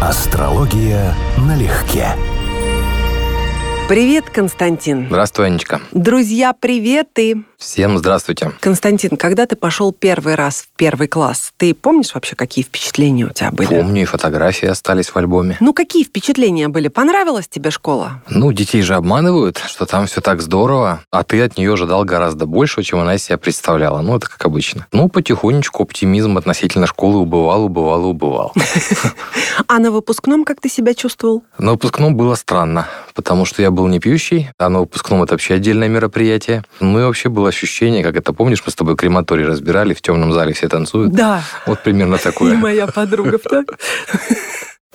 Астрология налегке. Привет, Константин. Здравствуй, Анечка. Друзья, привет и... Всем здравствуйте. Константин, когда ты пошел первый раз в первый класс, ты помнишь вообще, какие впечатления у тебя были? Помню, и фотографии остались в альбоме. Ну, какие впечатления были? Понравилась тебе школа? Ну, детей же обманывают, что там все так здорово, а ты от нее ожидал гораздо больше, чем она из себя представляла. Ну, это как обычно. Ну, потихонечку оптимизм относительно школы убывал, убывал, убывал. А на выпускном как ты себя чувствовал? На выпускном было странно, потому что я был не пьющий, а на выпускном это вообще отдельное мероприятие. Ну и вообще было ощущение, как это, помнишь, мы с тобой крематорий разбирали, в темном зале все танцуют? Да. Вот примерно такое. И моя подруга, так?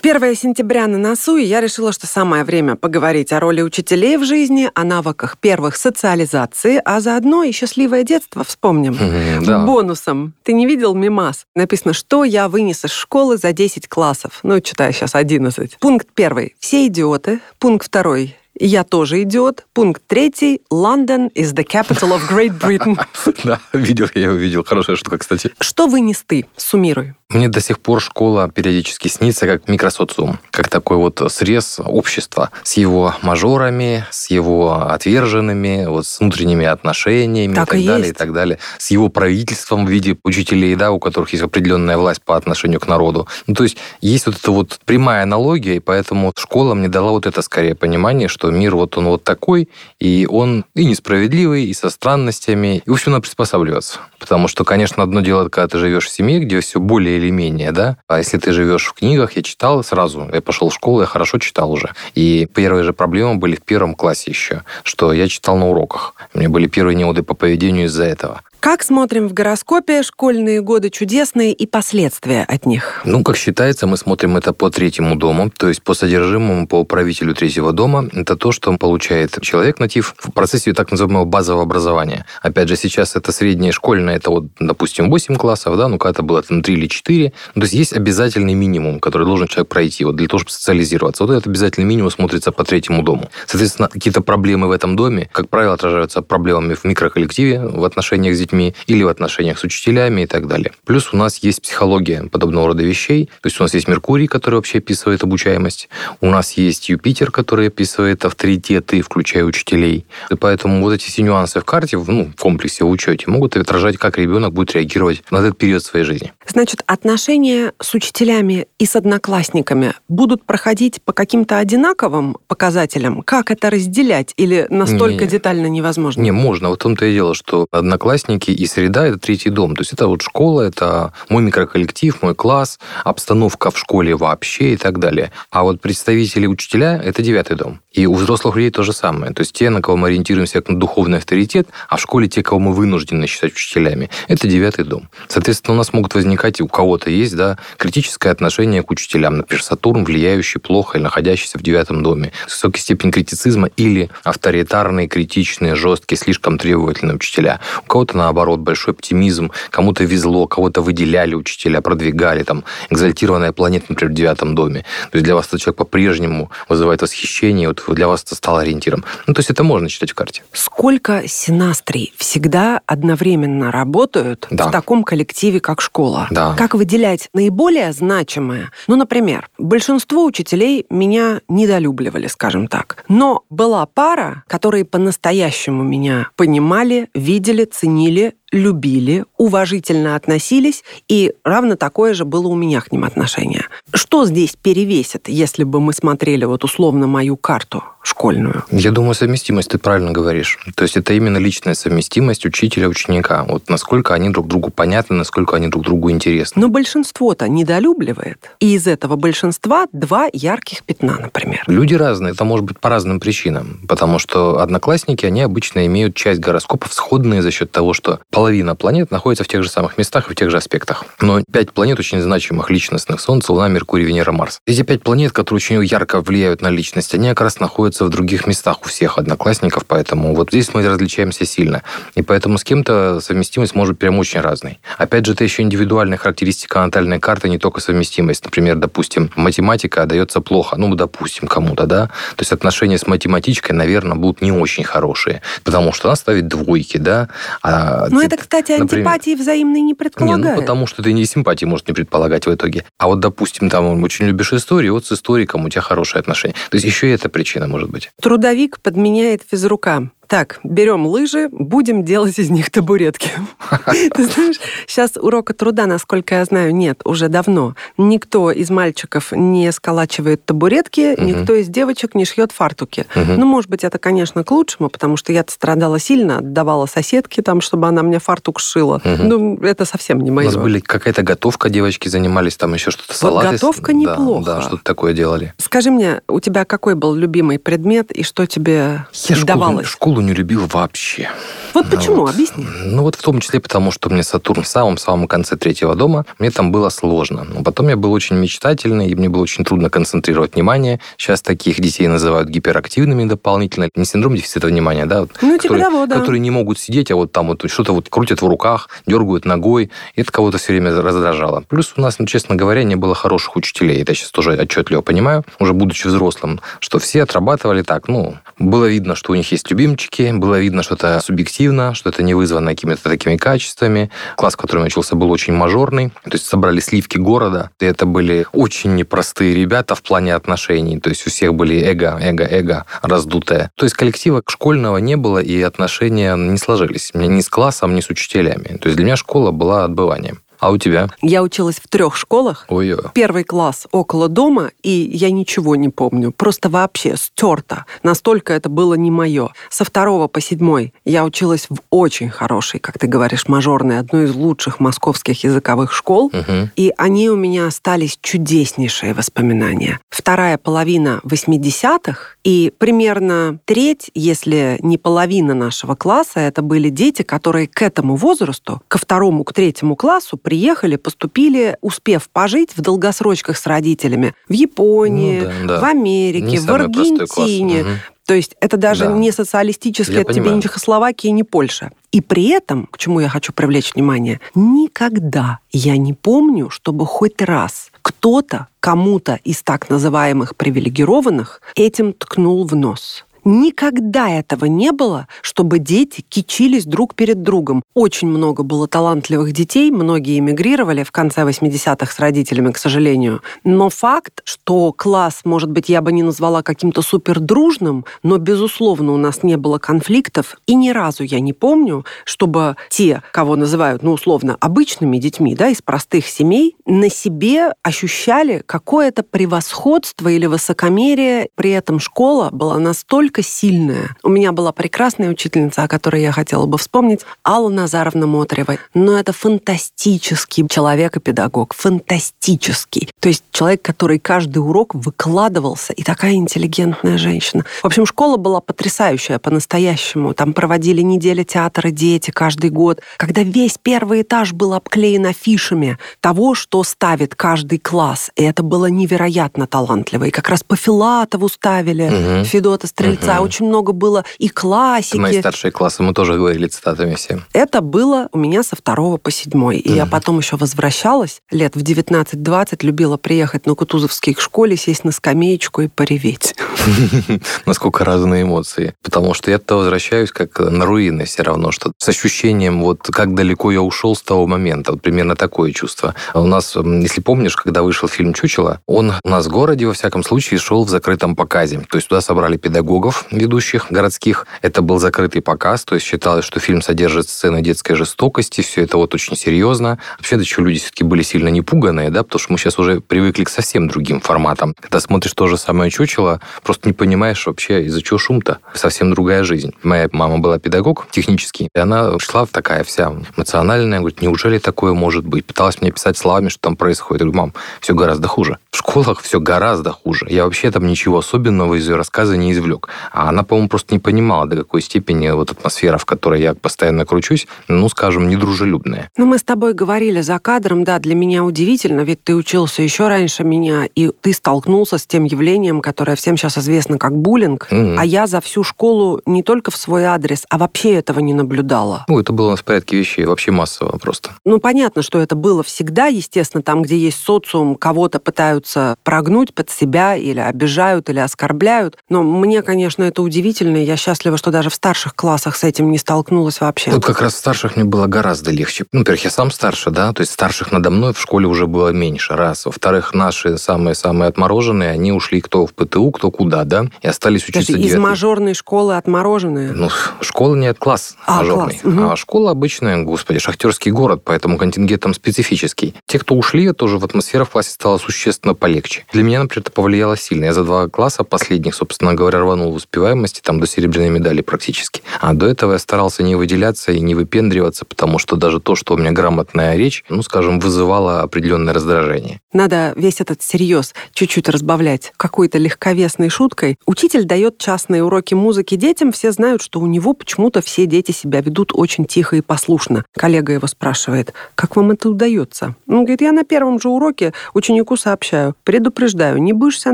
1 сентября на носу, и я решила, что самое время поговорить о роли учителей в жизни, о навыках первых социализации, а заодно и счастливое детство вспомним. да. Бонусом. Ты не видел мимас? Написано, что я вынес из школы за 10 классов. Ну, читаю сейчас 11. Пункт первый. Все идиоты. Пункт второй. Я тоже идиот. Пункт третий. London is the capital of Great Britain. Да, видел, я его видел. Хорошая штука, кстати. Что вынес ты? Суммируй. Мне до сих пор школа периодически снится как микросоциум, как такой вот срез общества с его мажорами, с его отверженными, вот с внутренними отношениями Так и так и далее, есть. и так далее, с его правительством в виде учителей, да, у которых есть определенная власть по отношению к народу. Ну, то есть есть вот эта вот прямая аналогия, и поэтому школа мне дала вот это скорее понимание, что мир вот он вот такой, и он и несправедливый, и со странностями, и, в общем, надо приспосабливаться. Потому что, конечно, одно дело, когда ты живешь в семье, где все более или менее, да, а если ты живешь в книгах, я читал сразу, я пошел в школу, я хорошо читал уже. И первые же проблемы были в первом классе еще, что я читал на уроках. У меня были первые неуды по поведению из-за этого. Как смотрим в гороскопе школьные годы чудесные и последствия от них? Ну, как считается, мы смотрим это по третьему дому, то есть по содержимому, по правителю третьего дома. Это то, что то человек натив в процессе так называемого базового образования. Опять же, сейчас это среднее школьное, это вот, допустим, 8 классов, да, ну когда-то было там 3 или 4. Ну, то есть есть обязательный минимум, который должен человек пройти вот для того, чтобы социализироваться. Вот этот обязательный минимум смотрится по третьему дому. Соответственно, какие-то проблемы в этом доме, как правило, отражаются проблемами в микроколлективе, в отношениях с детьми или в отношениях с учителями и так далее. Плюс у нас есть психология подобного рода вещей. То есть у нас есть Меркурий, который вообще описывает обучаемость. У нас есть Юпитер, который описывает авторитеты, включая учителей. И поэтому вот эти все нюансы в карте, в, ну, в комплексе в учете, могут отражать, как ребенок будет реагировать на этот период своей жизни. Значит, отношения с учителями и с одноклассниками будут проходить по каким-то одинаковым показателям? Как это разделять? Или настолько Не. детально невозможно? Не, можно. В том-то и дело, что одноклассники и среда – это третий дом. То есть это вот школа, это мой микроколлектив, мой класс, обстановка в школе вообще и так далее. А вот представители учителя – это девятый дом. И у взрослых людей то же самое. То есть те, на кого мы ориентируемся как на духовный авторитет, а в школе те, кого мы вынуждены считать учителями, это девятый дом. Соответственно, у нас могут возникать, у кого-то есть, да, критическое отношение к учителям. Например, Сатурн, влияющий плохо или находящийся в девятом доме. С высокой степень критицизма или авторитарные, критичные, жесткие, слишком требовательные учителя. У кого-то, наоборот, большой оптимизм, кому-то везло, кого-то выделяли учителя, продвигали, там, экзальтированная планета, например, в девятом доме. То есть для вас этот человек по-прежнему вызывает восхищение, вот для вас это стало ориентиром. Ну, то есть это можно читать в карте. Сколько синастрий всегда одновременно работают Да. в таком коллективе, как школа? Да. Как выделять наиболее значимое? Ну, например, большинство учителей меня недолюбливали, скажем так. Но была пара, которые по-настоящему меня понимали, видели, ценили, или любили, уважительно относились, и равно такое же было у меня к ним отношение. Что здесь перевесит, если бы мы смотрели вот условно мою карту школьную? Я думаю, совместимость, ты правильно говоришь. То есть это именно личная совместимость учителя-ученика. Вот насколько они друг другу понятны, насколько они друг другу интересны. Но большинство-то недолюбливает. И из этого большинства два ярких пятна, например. Люди разные, это может быть по разным причинам. Потому что одноклассники, они обычно имеют часть гороскопов сходные за счет того, что половина планет находится в тех же самых местах и в тех же аспектах. Но пять планет очень значимых личностных. Солнце, Луна, Меркурий, Венера, Марс. Эти пять планет, которые очень ярко влияют на личность, они как раз находятся в других местах у всех одноклассников, поэтому вот здесь мы различаемся сильно. И поэтому с кем-то совместимость может быть прям очень разной. Опять же, это еще индивидуальная характеристика натальной карты, не только совместимость. Например, допустим, математика дается плохо, ну, допустим, кому-то, да. То есть отношения с математичкой, наверное, будут не очень хорошие, потому что она ставит двойки, да. А те это кстати, Например. антипатии взаимной не Не, предполагает. ну потому что ты не симпатии может не предполагать в итоге. А вот, допустим, там очень любишь историю, вот с историком у тебя хорошие отношения. То есть еще и эта причина может быть. Трудовик подменяет физрука. Так, берем лыжи, будем делать из них табуретки. Ты знаешь, сейчас урока труда, насколько я знаю, нет, уже давно. Никто из мальчиков не сколачивает табуретки, никто из девочек не шьет фартуки. Ну, может быть, это, конечно, к лучшему, потому что я-то страдала сильно, отдавала соседке там, чтобы она мне фартук шила. Ну, это совсем не У мое. нас были какая-то готовка, девочки занимались, там еще что-то салаты. готовка неплохо. Да, что-то такое делали. Скажи мне, у тебя какой был любимый предмет и что тебе Я давалось? школу не любил вообще. Вот почему? вот. Объясни. Ну вот в том числе потому, что мне Сатурн в самом-самом конце третьего дома, мне там было сложно. Но потом я был очень мечтательный, и мне было очень трудно концентрировать внимание. Сейчас таких детей называют гиперактивными дополнительно. Не синдром дефицита внимания, да? вот, Ну, типа которые, того, да. которые не могут сидеть, а вот там вот что-то вот крутят в руках, дергают ногой. И это кого-то все время раздражало. Плюс у нас, ну, честно говоря, не было хороших учителей. Это я сейчас тоже отчетливо понимаю, уже будучи взрослым, что все отрабатывали так. Ну, было видно, что у них есть любимчики, было видно, что это субъективно, что это не вызвано какими-то такими качествами. Класс, в котором я учился, был очень мажорный. То есть собрали сливки города. И это были очень непростые ребята в плане отношений. То есть у всех были эго, эго, эго раздутое. То есть коллектива школьного не было, и отношения не сложились. Ни с классом, ни с учителями. То есть для меня школа была отбыванием. А у тебя? Я училась в трех школах. Ой, Первый класс около дома, и я ничего не помню. Просто вообще стерто. Настолько это было не мое. Со второго по седьмой я училась в очень хорошей, как ты говоришь, мажорной, одной из лучших московских языковых школ. Мгм. И они у меня остались чудеснейшие воспоминания. Вторая половина 80-х и примерно треть, если не половина нашего класса, это были дети, которые к этому возрасту, ко второму, к третьему классу приехали, поступили, успев пожить в долгосрочках с родителями в Японии, Ну да, да. в Америке, Не в. Аргентине. Мгм. То есть это даже Да. не социалистически, Я это тебе не Чехословакия, не Польша. И при этом, к чему я хочу привлечь внимание, никогда я не помню, чтобы хоть раз кто-то кому-то из так называемых привилегированных этим ткнул в нос. Никогда этого не было, чтобы дети кичились друг перед другом. Очень много было талантливых детей, многие эмигрировали в конце 80-х с родителями, к сожалению. Но факт, что класс, может быть, я бы не назвала каким-то супер дружным, но, безусловно, у нас не было конфликтов. И ни разу я не помню, чтобы те, кого называют, ну, условно, обычными детьми, да, из простых семей, на себе ощущали какое-то превосходство или высокомерие. При этом школа была настолько сильная. У меня была прекрасная учительница, о которой я хотела бы вспомнить, Алла Назаровна Мотрева. Но это фантастический человек и педагог. Фантастический. То есть человек, который каждый урок выкладывался. И такая интеллигентная женщина. В общем, школа была потрясающая по-настоящему. Там проводили недели театра дети каждый год, когда весь первый этаж был обклеен афишами того, что ставит каждый класс. И это было невероятно талантливо. И как раз по Филатову ставили Мгм. Федота Стрельца. Мгм. Очень много было и Это мои классики. старшие классы, мы тоже говорили цитатами все. Это было у меня со второго по седьмой. И я потом еще возвращалась лет в 19-20, любила приехать на Кутузовский к школе, сесть на скамеечку и пореветь. Насколько разные эмоции. Потому что я-то возвращаюсь как на руины все равно, что с ощущением, вот как далеко я ушел с того момента. Вот примерно такое чувство. А У нас, если помнишь, когда вышел фильм «Чучело», он у нас в городе, во всяком случае, шел в закрытом показе. То есть туда собрали педагогов ведущих городских. Это был закрытый показ, то есть считалось, что фильм содержит сцены детской жестокости, все это вот очень серьезно. Вообще, да, еще люди все-таки были сильно непуганные, да, потому что мы сейчас уже привыкли к совсем другим форматам. Когда смотришь то же самое «Чучело», просто не понимаешь вообще, из-за чего шум-то. Совсем другая жизнь. Моя мама была педагог технический, и она шла такая вся эмоциональная, говорит, неужели такое может быть? Пыталась мне писать словами, что там происходит. Я говорю, мам, все гораздо хуже. В школах все гораздо хуже. Я вообще там ничего особенного из ее рассказа не извлек. А она, по-моему, просто не понимала, до какой степени вот атмосфера, в которой я постоянно кручусь, ну, скажем, недружелюбная. Ну, мы с тобой говорили за кадром, да, для меня удивительно, ведь ты учился еще раньше меня, и ты столкнулся с тем явлением, которое всем сейчас известно как буллинг, Мгм. а я за всю школу не только в свой адрес, а вообще этого не наблюдала. Ну, это было в порядке вещей, вообще массово просто. Ну, понятно, что это было всегда, естественно, там, где есть социум, кого-то пытаются прогнуть под себя или обижают, или оскорбляют. Но мне, конечно, конечно, это удивительно. Я счастлива, что даже в старших классах с этим не столкнулась вообще. Вот как раз в старших мне было гораздо легче. Ну, во-первых, я сам старше, да, то есть старших надо мной в школе уже было меньше, раз. Во-вторых, наши самые-самые отмороженные, они ушли кто в ПТУ, кто куда, да, и остались учиться Даже из мажорной школы отмороженные? Ну, школа нет, класс а, мажорный. Класс. Угу. А школа обычная, господи, шахтерский город, поэтому контингент там специфический. Те, кто ушли, тоже в атмосфера в классе стала существенно полегче. Для меня, например, это повлияло сильно. Я за два класса последних, собственно говоря, рванул в успеваемости, там до серебряной медали практически. А до этого я старался не выделяться и не выпендриваться, потому что даже то, что у меня грамотная речь, ну, скажем, вызывало определенное раздражение. Надо весь этот серьез чуть-чуть разбавлять какой-то легковесной шуткой. Учитель дает частные уроки музыки детям, все знают, что у него почему-то все дети себя ведут очень тихо и послушно. Коллега его спрашивает, как вам это удается? Он говорит, я на первом же уроке ученику сообщаю, предупреждаю, не будешь себя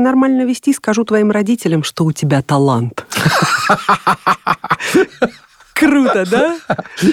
нормально вести, скажу твоим родителям, что у тебя талант. lump. Круто, да?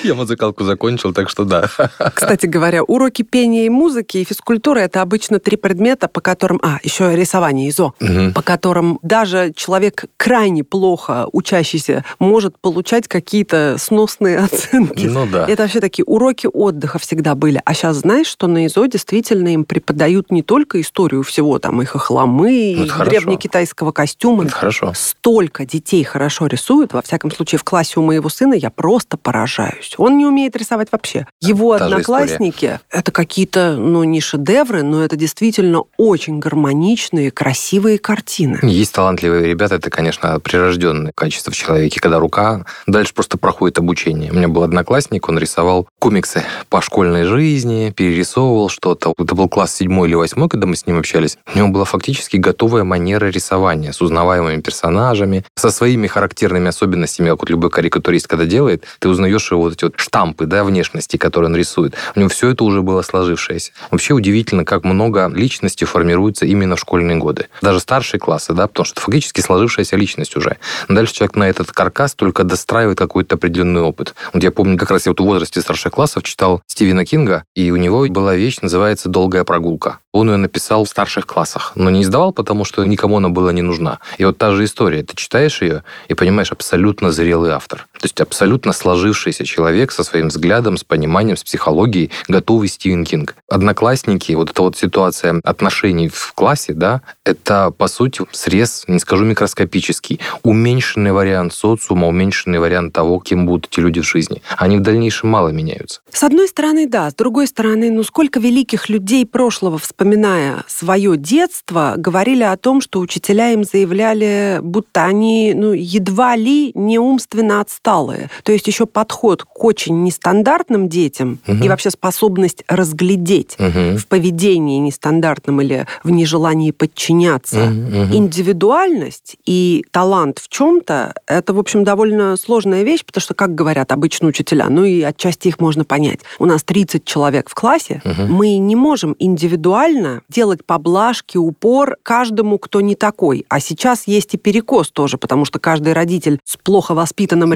Я музыкалку закончил, так что да. Кстати говоря, уроки пения и музыки и физкультуры это обычно три предмета, по которым... А, еще рисование, ИЗО. Угу. По которым даже человек крайне плохо учащийся может получать какие-то сносные оценки. Ну да. Это вообще такие уроки отдыха всегда были. А сейчас знаешь, что на ИЗО действительно им преподают не только историю всего, там, их хохломы, ну, древнекитайского костюма. Это хорошо. Столько детей хорошо рисуют. Во всяком случае, в классе у моего сына я просто поражаюсь. Он не умеет рисовать вообще. Его Та одноклассники — это какие-то, ну, не шедевры, но это действительно очень гармоничные, красивые картины. Есть талантливые ребята, это, конечно, прирожденные качества в человеке, когда рука дальше просто проходит обучение. У меня был одноклассник, он рисовал комиксы по школьной жизни, перерисовывал что-то. Это был класс седьмой или восьмой, когда мы с ним общались. У него была фактически готовая манера рисования с узнаваемыми персонажами, со своими характерными особенностями, как вот любой карикатурист, когда делает, ты узнаешь его вот эти вот штампы, да, внешности, которые он рисует. У него все это уже было сложившееся. Вообще удивительно, как много личности формируется именно в школьные годы. Даже старшие классы, да, потому что фактически сложившаяся личность уже. Но дальше человек на этот каркас только достраивает какой-то определенный опыт. Вот я помню, как раз я вот в возрасте старших классов читал Стивена Кинга, и у него была вещь, называется «Долгая прогулка». Он ее написал в старших классах, но не издавал, потому что никому она была не нужна. И вот та же история. Ты читаешь ее и понимаешь, абсолютно зрелый автор. То есть абсолютно сложившийся человек со своим взглядом, с пониманием, с психологией, готовый Стивен Кинг. Одноклассники, вот эта вот ситуация отношений в классе, да, это, по сути, срез, не скажу микроскопический, уменьшенный вариант социума, уменьшенный вариант того, кем будут эти люди в жизни. Они в дальнейшем мало меняются. С одной стороны, да. С другой стороны, ну сколько великих людей прошлого вспоминая свое детство, говорили о том, что учителя им заявляли, будто они ну, едва ли не умственно отсталые. То есть еще подход к очень нестандартным детям угу. и вообще способность разглядеть угу. в поведении нестандартном или в нежелании подчиняться. Угу. Индивидуальность и талант в чем-то – это, в общем, довольно сложная вещь, потому что, как говорят обычно учителя, ну и отчасти их можно понять. У нас 30 человек в классе, угу. мы не можем индивидуально делать поблажки, упор каждому, кто не такой. А сейчас есть и перекос тоже, потому что каждый родитель с плохо воспитанным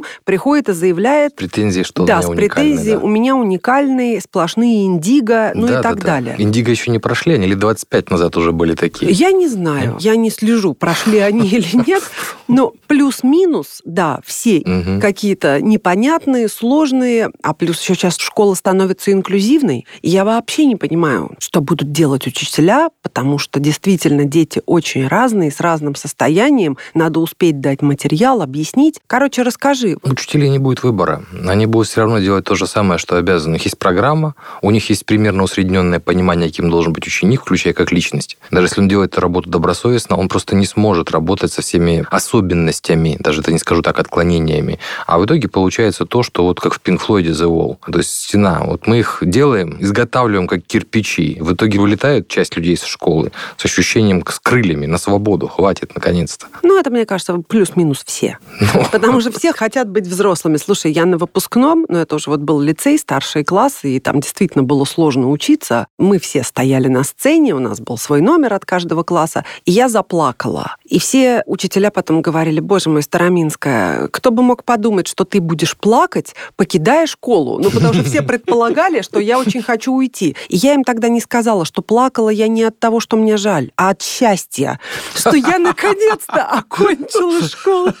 да. Приходит и заявляет... Претензии, что да, у меня с претензией, да. у меня уникальные, сплошные индиго, ну да, и так да, далее. Да. Индиго еще не прошли, они лет 25 назад уже были такие. Я не знаю, я не слежу, прошли они или нет, но плюс-минус, да, все какие-то непонятные, сложные, а плюс еще сейчас школа становится инклюзивной, я вообще не понимаю, что будут делать учителя, потому что действительно дети очень разные, с разным состоянием. Надо успеть дать материал, объяснить. Короче, расскажи. У учителей не будет выбора. Они будут все равно делать то же самое, что обязаны. У них есть программа, у них есть примерно усредненное понимание, каким должен быть ученик, включая как личность. Даже если он делает эту работу добросовестно, он просто не сможет работать со всеми особенностями, даже это не скажу так, отклонениями. А в итоге получается то, что вот как в Pink Floyd The Wall. То есть стена. Вот мы их делаем, изготавливаем как кирпичи. В итоге вылетает часть людей из школы с ощущением, с крыльями, на свободу. Хватит, наконец-то. Ну, это, мне кажется, плюс-минус все. Ну. Потому что все хотят хотят быть взрослыми. Слушай, я на выпускном, ну это уже вот был лицей, старшие классы, и там действительно было сложно учиться. Мы все стояли на сцене, у нас был свой номер от каждого класса, и я заплакала. И все учителя потом говорили, боже мой, Староминская, кто бы мог подумать, что ты будешь плакать, покидая школу? Ну, потому что все предполагали, что я очень хочу уйти. И я им тогда не сказала, что плакала я не от того, что мне жаль, а от счастья, что я наконец-то окончила школу.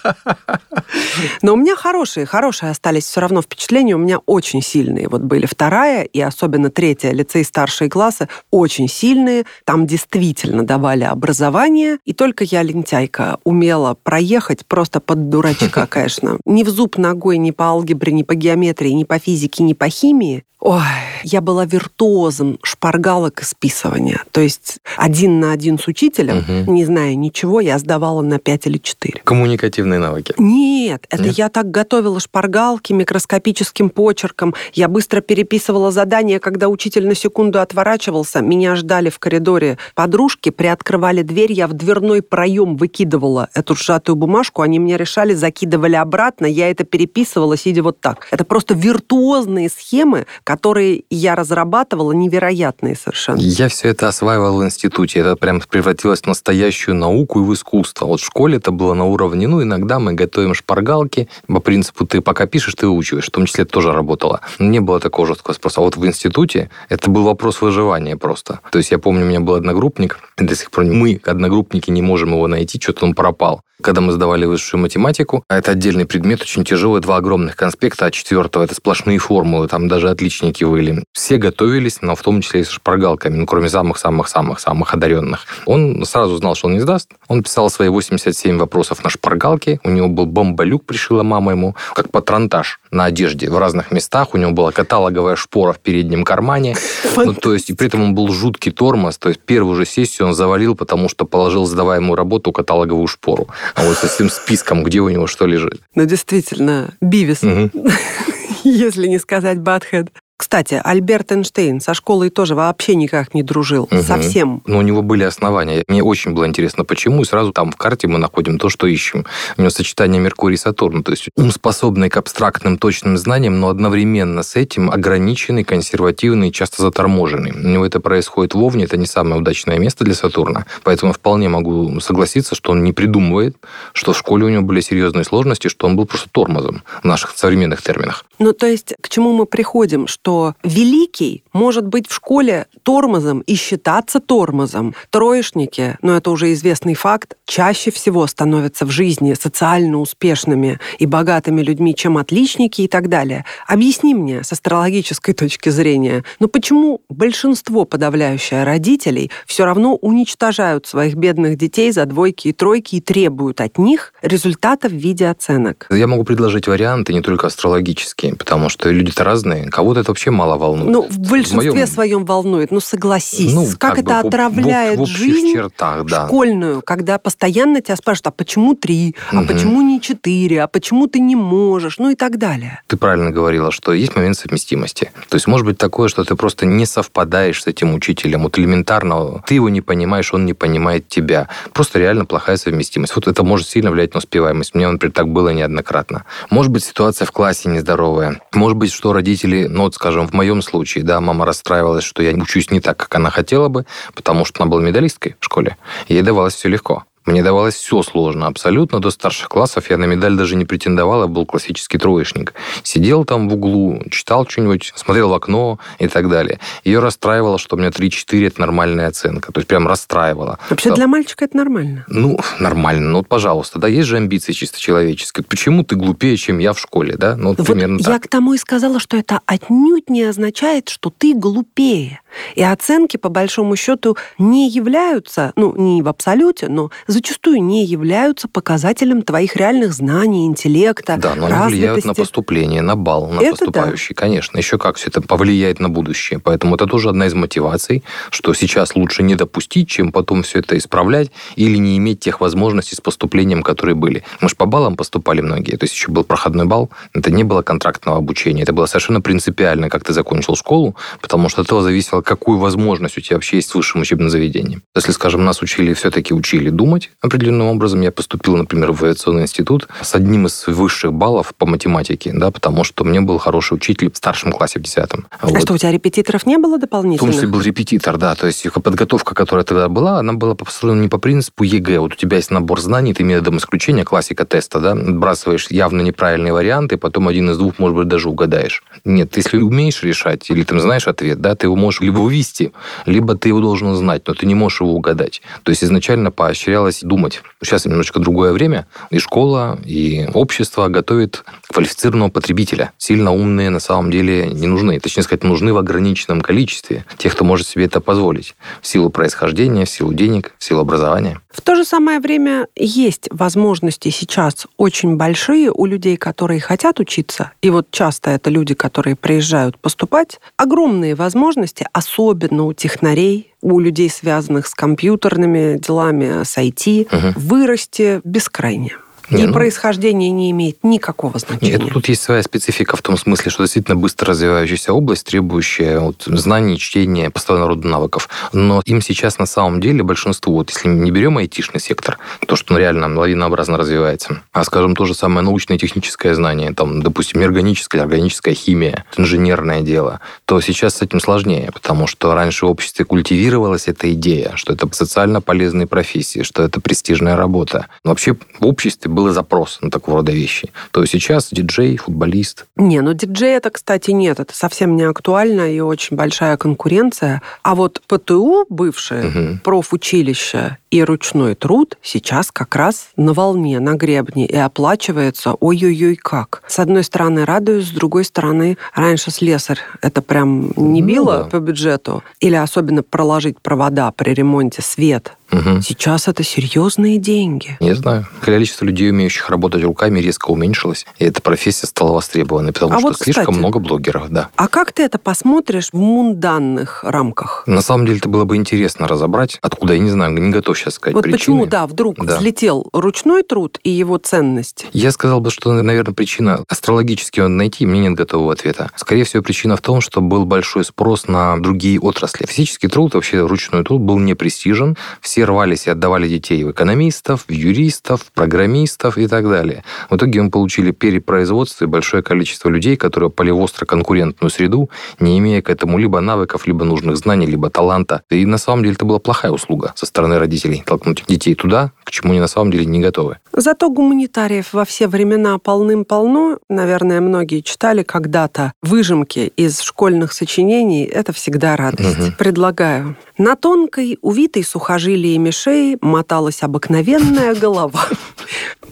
Но у меня хорошие, хорошие остались все равно впечатления, у меня очень сильные. Вот были вторая и особенно третья, лицей старшие классы, очень сильные. Там действительно давали образование, и только я, лентяйка, умела проехать просто под дурачка, конечно. Ни в зуб ногой, ни по алгебре, ни по геометрии, ни по физике, ни по химии. Ой, я была виртуозом шпаргалок и списывания. То есть один на один с учителем, угу. не зная ничего, я сдавала на 5 или 4. Коммуникативные навыки? Нет, это Нет? я так готовила шпаргалки микроскопическим почерком. Я быстро переписывала задания, когда учитель на секунду отворачивался. Меня ждали в коридоре подружки, приоткрывали дверь, я в дверной проем выкидывала эту сжатую бумажку, они мне решали, закидывали обратно, я это переписывала, сидя вот так. Это просто виртуозные схемы, которые я разрабатывала, невероятные совершенно. Я все это осваивал в институте. Это прям превратилось в настоящую науку и в искусство. Вот в школе это было на уровне, ну, иногда мы готовим шпаргалки. По принципу, ты пока пишешь, ты выучиваешь. В том числе это тоже работало. Не было такого жесткого спроса. А вот в институте это был вопрос выживания просто. То есть я помню, у меня был одногруппник, до сих пор мы, одногруппники, не можем его найти, что-то он пропал когда мы сдавали высшую математику. А это отдельный предмет, очень тяжелый, два огромных конспекта, а четвертого это сплошные формулы, там даже отличники были. Все готовились, но в том числе и с шпаргалками, ну, кроме самых-самых-самых-самых одаренных. Он сразу знал, что он не сдаст. Он писал свои 87 вопросов на шпаргалке, у него был бомболюк, пришила мама ему, как патронтаж на одежде в разных местах, у него была каталоговая шпора в переднем кармане, ну, то есть, и при этом он был жуткий тормоз, то есть первую же сессию он завалил, потому что положил сдаваемую работу каталоговую шпору а вот с этим списком, где у него что лежит. Ну, действительно, Бивис. Если не сказать Батхед. Кстати, Альберт Эйнштейн со школой тоже вообще никак не дружил. Угу. Совсем. Но у него были основания. Мне очень было интересно, почему. И сразу там в карте мы находим то, что ищем. У него сочетание Меркурий и Сатурн. То есть ум, способный к абстрактным точным знаниям, но одновременно с этим ограниченный, консервативный, часто заторможенный. У него это происходит в Овне. Это не самое удачное место для Сатурна. Поэтому вполне могу согласиться, что он не придумывает, что в школе у него были серьезные сложности, что он был просто тормозом в наших современных терминах. Ну, то есть, к чему мы приходим? Что что великий может быть в школе тормозом и считаться тормозом. Троечники, ну это уже известный факт, чаще всего становятся в жизни социально успешными и богатыми людьми, чем отличники и так далее. Объясни мне с астрологической точки зрения, ну почему большинство подавляющее родителей все равно уничтожают своих бедных детей за двойки и тройки и требуют от них результатов в виде оценок? Я могу предложить варианты не только астрологические, потому что люди-то разные. Кого-то это вообще мало волнует. Ну, в большинстве в моем... своем волнует. Ну, согласись. Ну, как, как это бы, отравляет в, в жизнь чертах, да. школьную, когда постоянно тебя спрашивают, а почему три, угу. а почему не четыре, а почему ты не можешь, ну и так далее. Ты правильно говорила, что есть момент совместимости. То есть может быть такое, что ты просто не совпадаешь с этим учителем. Вот элементарно ты его не понимаешь, он не понимает тебя. Просто реально плохая совместимость. Вот это может сильно влиять на успеваемость. Мне, например, так было неоднократно. Может быть, ситуация в классе нездоровая. Может быть, что родители, ну вот, скажем, скажем, в моем случае, да, мама расстраивалась, что я учусь не так, как она хотела бы, потому что она была медалисткой в школе. Ей давалось все легко. Мне давалось все сложно, абсолютно. До старших классов я на медаль даже не претендовал, я был классический троечник. Сидел там в углу, читал что-нибудь, смотрел в окно и так далее. Ее расстраивало, что у меня 3-4 – это нормальная оценка. То есть прям расстраивало. Вообще что... для мальчика это нормально? Ну, нормально. Ну, вот, пожалуйста, да, есть же амбиции чисто человеческие. Почему ты глупее, чем я в школе, да? Ну, вот, вот примерно я так. к тому и сказала, что это отнюдь не означает, что ты глупее. И оценки, по большому счету, не являются, ну, не в абсолюте, но зачастую не являются показателем твоих реальных знаний, интеллекта, Да, но они влияют на поступление, на балл, на это поступающий, да. конечно. Еще как все это повлияет на будущее. Поэтому это тоже одна из мотиваций, что сейчас лучше не допустить, чем потом все это исправлять или не иметь тех возможностей с поступлением, которые были. Мы же по баллам поступали многие. То есть еще был проходной балл, это не было контрактного обучения, это было совершенно принципиально, как ты закончил школу, потому что от этого зависело, какую возможность у тебя вообще есть в высшем учебном заведении. Если, скажем, нас учили, все-таки учили думать, думать определенным образом. Я поступил, например, в авиационный институт с одним из высших баллов по математике, да, потому что мне был хороший учитель в старшем классе, в десятом. А вот. что, у тебя репетиторов не было дополнительно? В том числе был репетитор, да. То есть подготовка, которая тогда была, она была построена не по принципу ЕГЭ. Вот у тебя есть набор знаний, ты методом исключения, классика теста, да, отбрасываешь явно неправильные варианты, потом один из двух, может быть, даже угадаешь. Нет, если умеешь решать или ты знаешь ответ, да, ты его можешь либо вывести, либо ты его должен узнать, но ты не можешь его угадать. То есть изначально поощрялось думать. Сейчас немножечко другое время, и школа, и общество готовит квалифицированного потребителя. Сильно умные на самом деле не нужны. Точнее сказать, нужны в ограниченном количестве. Тех, кто может себе это позволить. В силу происхождения, в силу денег, в силу образования. В то же самое время есть возможности сейчас очень большие у людей, которые хотят учиться. И вот часто это люди, которые приезжают поступать. Огромные возможности, особенно у технарей, у людей, связанных с компьютерными делами, с IT, угу. вырасти бескрайне. Не, и ну, происхождение не имеет никакого значения. Нет, тут есть своя специфика в том смысле, что действительно быстро развивающаяся область, требующая вот, знаний, чтения, постоянного рода навыков. Но им сейчас на самом деле большинству, вот если не берем айтишный сектор, то, что он реально лавинообразно развивается, а, скажем, то же самое научное и техническое знание, там, допустим, органическая, органическая химия, инженерное дело, то сейчас с этим сложнее, потому что раньше в обществе культивировалась эта идея, что это социально полезные профессии, что это престижная работа. Но вообще в обществе был был запрос на такого рода вещи, то сейчас диджей, футболист. Не, ну диджей это, кстати, нет. Это совсем не актуально и очень большая конкуренция. А вот ПТУ бывшее, угу. профучилище и ручной труд сейчас как раз на волне, на гребне и оплачивается ой-ой-ой как. С одной стороны радуюсь, с другой стороны раньше слесарь это прям не ну било ну, да. по бюджету. Или особенно проложить провода при ремонте, свет. Угу. Сейчас это серьезные деньги. Не знаю. Количество людей, умеющих работать руками, резко уменьшилось, и эта профессия стала востребованной, потому а что вот, слишком кстати, много блогеров, да. А как ты это посмотришь в мунданных рамках? На самом деле, это было бы интересно разобрать, откуда, я не знаю, не готов сейчас сказать Вот причины. почему, да, вдруг да. взлетел ручной труд и его ценность? Я сказал бы, что, наверное, причина астрологически он найти, мне нет готового ответа. Скорее всего, причина в том, что был большой спрос на другие отрасли. Физический труд, вообще ручной труд был не престижен, все все рвались и отдавали детей в экономистов, в юристов, в программистов и так далее. В итоге мы получили перепроизводство и большое количество людей, которые пали в остро конкурентную среду, не имея к этому либо навыков, либо нужных знаний, либо таланта. И на самом деле это была плохая услуга со стороны родителей, толкнуть детей туда, к чему они на самом деле не готовы. Зато гуманитариев во все времена полным-полно. Наверное, многие читали когда-то выжимки из школьных сочинений. Это всегда радость. Угу. Предлагаю. На тонкой, увитой сухожилиями шеи моталась обыкновенная голова.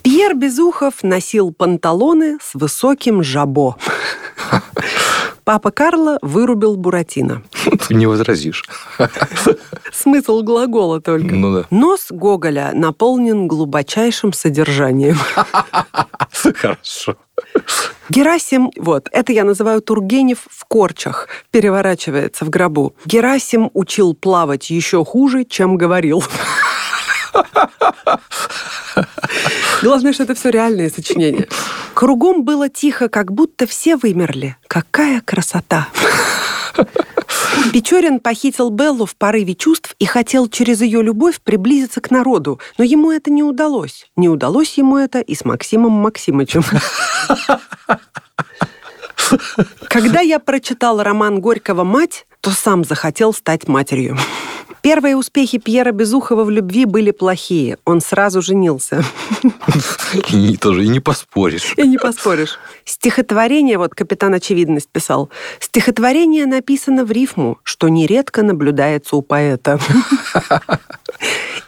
Пьер Безухов носил панталоны с высоким жабо. Папа Карло вырубил Буратино. Не возразишь. Смысл глагола только. Ну да. Нос Гоголя наполнен глубочайшим содержанием. Хорошо. Герасим, вот, это я называю Тургенев в корчах, переворачивается в гробу. Герасим учил плавать еще хуже, чем говорил. Главное, что это все реальные сочинения. Кругом было тихо, как будто все вымерли. Какая красота! Печорин похитил Беллу в порыве чувств и хотел через ее любовь приблизиться к народу, но ему это не удалось. Не удалось ему это и с Максимом Максимычем. Когда я прочитал роман Горького «Мать», то сам захотел стать матерью. Первые успехи Пьера Безухова в любви были плохие. Он сразу женился. И тоже и не поспоришь. И не поспоришь. Стихотворение, вот капитан Очевидность писал, стихотворение написано в рифму, что нередко наблюдается у поэта.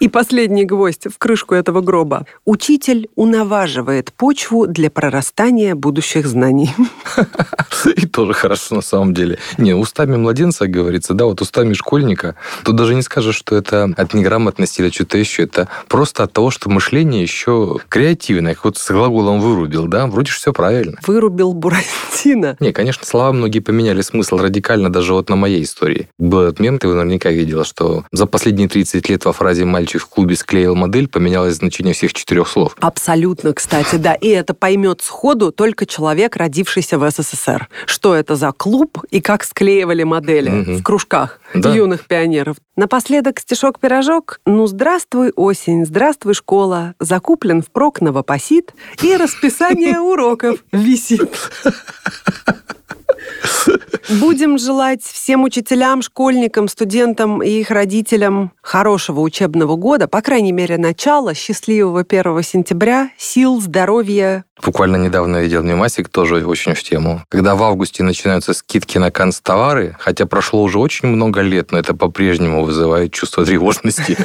И последний гвоздь в крышку этого гроба. Учитель унаваживает почву для прорастания будущих знаний. И тоже хорошо на самом деле. Не, устами младенца, говорится, да, вот устами школьника, тут даже не скажешь, что это от неграмотности или что-то еще. Это просто от того, что мышление еще креативное, как вот с глаголом вырубил, да, вроде все правильно. Вырубил Буратино. Не, конечно, слова многие поменяли смысл радикально даже вот на моей истории. Был этот мем, ты его наверняка видела, что за последние 30 лет во фразе «мальчик в клубе склеил модель, поменялось значение всех четырех слов. Абсолютно, кстати, да. И это поймет сходу только человек, родившийся в СССР. Что это за клуб и как склеивали модели угу. в кружках да. юных пионеров. Напоследок стишок-пирожок. Ну, здравствуй, осень, здравствуй, школа. Закуплен впрок новопосит и расписание уроков висит. Будем желать всем учителям, школьникам, студентам и их родителям хорошего учебного года, по крайней мере, начала, счастливого 1 сентября, сил, здоровья, Буквально недавно видел мемасик, тоже очень в тему. Когда в августе начинаются скидки на канцтовары, хотя прошло уже очень много лет, но это по-прежнему вызывает чувство тревожности.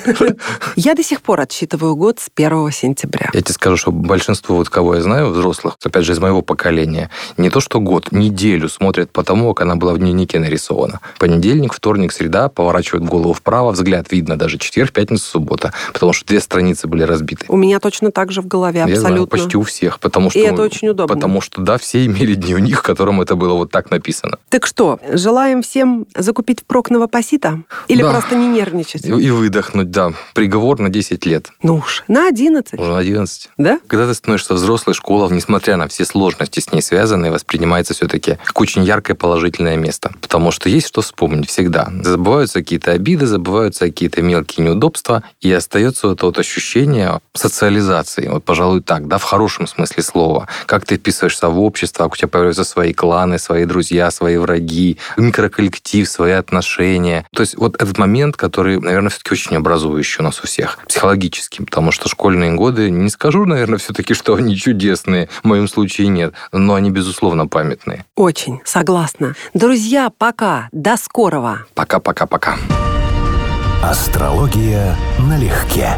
Я до сих пор отсчитываю год с 1 сентября. Я тебе скажу, что большинство, вот кого я знаю, взрослых, опять же, из моего поколения, не то что год, неделю смотрят по тому, как она была в дневнике нарисована. Понедельник, вторник, среда, поворачивают голову вправо, взгляд видно даже четверг, пятница, суббота, потому что две страницы были разбиты. У меня точно так же в голове, абсолютно. Я знаю, почти у всех, потому Потому что, и это очень удобно. Потому что, да, все имели дневник, в котором это было вот так написано. Так что, желаем всем закупить впрок новопосита? Или да. просто не нервничать? И, и выдохнуть, да. Приговор на 10 лет. Ну уж, на 11. Уже на 11. Да? Когда ты становишься взрослой, школа, несмотря на все сложности с ней связанные, воспринимается все-таки как очень яркое положительное место. Потому что есть что вспомнить всегда. Забываются какие-то обиды, забываются какие-то мелкие неудобства, и остается вот это вот ощущение социализации. Вот, пожалуй, так, да, в хорошем смысле слова. Как ты вписываешься в общество, у тебя появляются свои кланы, свои друзья, свои враги, микроколлектив, свои отношения. То есть вот этот момент, который, наверное, все-таки очень образующий у нас у всех, психологически, потому что школьные годы, не скажу, наверное, все-таки, что они чудесные, в моем случае нет, но они, безусловно, памятные. Очень, согласна. Друзья, пока, до скорого. Пока-пока-пока. Астрология налегке.